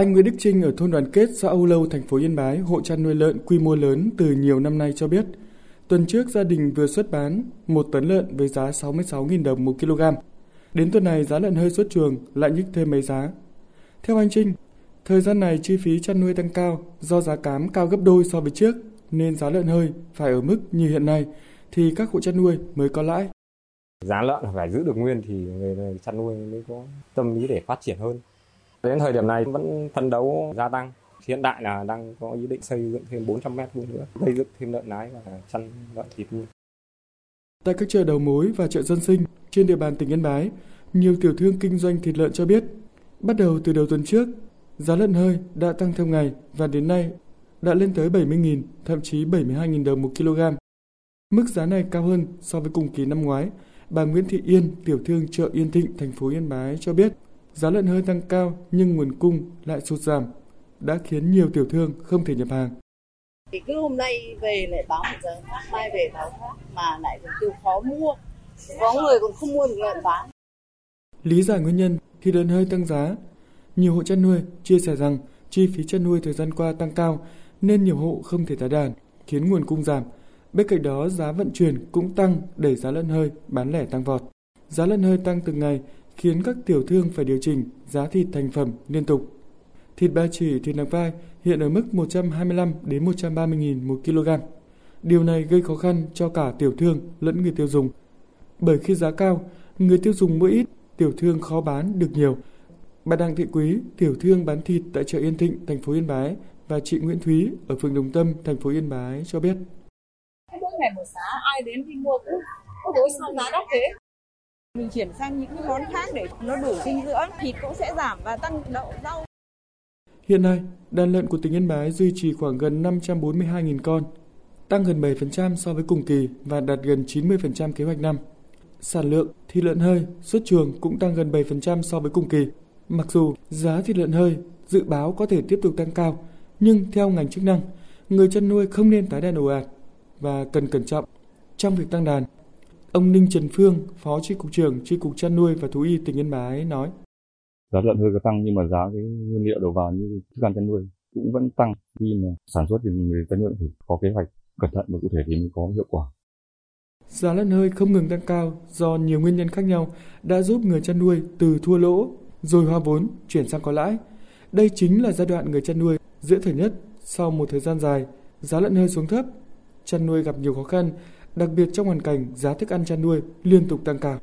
Anh Nguyễn Đức Trinh ở thôn Đoàn Kết, xã Âu Lâu, thành phố Yên Bái, hộ chăn nuôi lợn quy mô lớn từ nhiều năm nay cho biết, tuần trước gia đình vừa xuất bán một tấn lợn với giá 66.000 đồng một kg. Đến tuần này giá lợn hơi xuất chuồng lại nhích thêm mấy giá. Theo anh Trinh, thời gian này chi phí chăn nuôi tăng cao do giá cám cao gấp đôi so với trước nên giá lợn hơi phải ở mức như hiện nay thì các hộ chăn nuôi mới có lãi. Giá lợn phải giữ được nguyên thì người chăn nuôi mới có tâm lý để phát triển hơn. Đến thời điểm này vẫn phân đấu gia tăng. Hiện tại là đang có ý định xây dựng thêm 400 mét vuông nữa, xây dựng thêm lợn nái và chăn lợn thịt nuôi. Tại các chợ đầu mối và chợ dân sinh trên địa bàn tỉnh Yên Bái, nhiều tiểu thương kinh doanh thịt lợn cho biết, bắt đầu từ đầu tuần trước, giá lợn hơi đã tăng theo ngày và đến nay đã lên tới 70.000, thậm chí 72.000 đồng một kg. Mức giá này cao hơn so với cùng kỳ năm ngoái. Bà Nguyễn Thị Yên, tiểu thương chợ Yên Thịnh, thành phố Yên Bái cho biết, giá lợn hơi tăng cao nhưng nguồn cung lại sụt giảm, đã khiến nhiều tiểu thương không thể nhập hàng. Thì cứ hôm nay về lại báo một giờ khác, mai về báo khác mà lại còn tiêu khó mua. Có người còn không mua được lợn bán. Lý giải nguyên nhân khi lợn hơi tăng giá, nhiều hộ chăn nuôi chia sẻ rằng chi phí chăn nuôi thời gian qua tăng cao nên nhiều hộ không thể tái đàn, khiến nguồn cung giảm. Bên cạnh đó, giá vận chuyển cũng tăng đẩy giá lợn hơi bán lẻ tăng vọt. Giá lợn hơi tăng từng ngày khiến các tiểu thương phải điều chỉnh giá thịt thành phẩm liên tục. Thịt ba chỉ, thịt nạc vai hiện ở mức 125 đến 130 000 một kg. Điều này gây khó khăn cho cả tiểu thương lẫn người tiêu dùng. Bởi khi giá cao, người tiêu dùng mua ít, tiểu thương khó bán được nhiều. Bà Đặng Thị Quý, tiểu thương bán thịt tại chợ Yên Thịnh, thành phố Yên Bái và chị Nguyễn Thúy ở phường Đồng Tâm, thành phố Yên Bái cho biết. Mỗi ngày một giá, ai đến đi mua cũng ôi sao giá đắt thế. Mình chuyển sang những món khác để nó đủ dinh dưỡng, thịt cũng sẽ giảm và tăng đậu rau. Hiện nay, đàn lợn của tỉnh Yên Bái duy trì khoảng gần 542.000 con, tăng gần 7% so với cùng kỳ và đạt gần 90% kế hoạch năm. Sản lượng thịt lợn hơi xuất chuồng cũng tăng gần 7% so với cùng kỳ. Mặc dù giá thịt lợn hơi dự báo có thể tiếp tục tăng cao, nhưng theo ngành chức năng, người chăn nuôi không nên tái đàn ồ ạt và cần cẩn trọng trong việc tăng đàn. Ông Ninh Trần Phương, Phó Chi cục trưởng Chi cục chăn nuôi và thú y tỉnh Yên Bái nói: Giá lợn hơi có tăng nhưng mà giá cái nguyên liệu đầu vào như thức ăn chăn nuôi cũng vẫn tăng khi mà sản xuất thì người chăn nuôi phải có kế hoạch cẩn thận và cụ thể thì mới có hiệu quả. Giá lợn hơi không ngừng tăng cao do nhiều nguyên nhân khác nhau đã giúp người chăn nuôi từ thua lỗ rồi hoa vốn chuyển sang có lãi. Đây chính là giai đoạn người chăn nuôi dễ thở nhất sau một thời gian dài, giá lợn hơi xuống thấp, chăn nuôi gặp nhiều khó khăn, đặc biệt trong hoàn cảnh giá thức ăn chăn nuôi liên tục tăng cao.